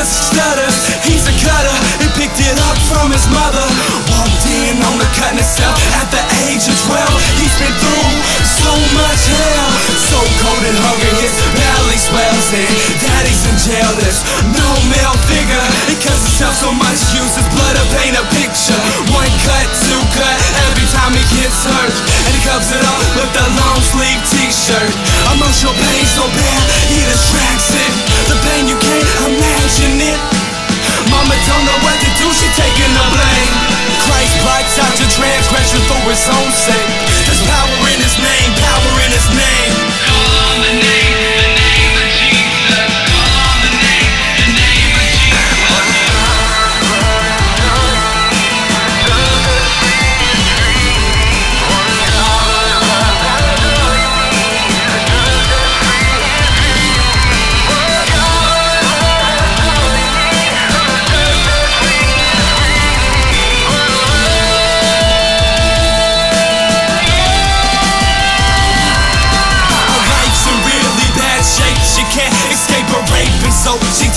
just stutter He's a cutter, he picked it up from his mother. Walked in on the cutting itself at the age of 12 He's been through so much hell. So cold and hungry, his belly swells and Daddy's in jail, there's no male figure. It cuts himself so much, uses blood to paint a coração sem so she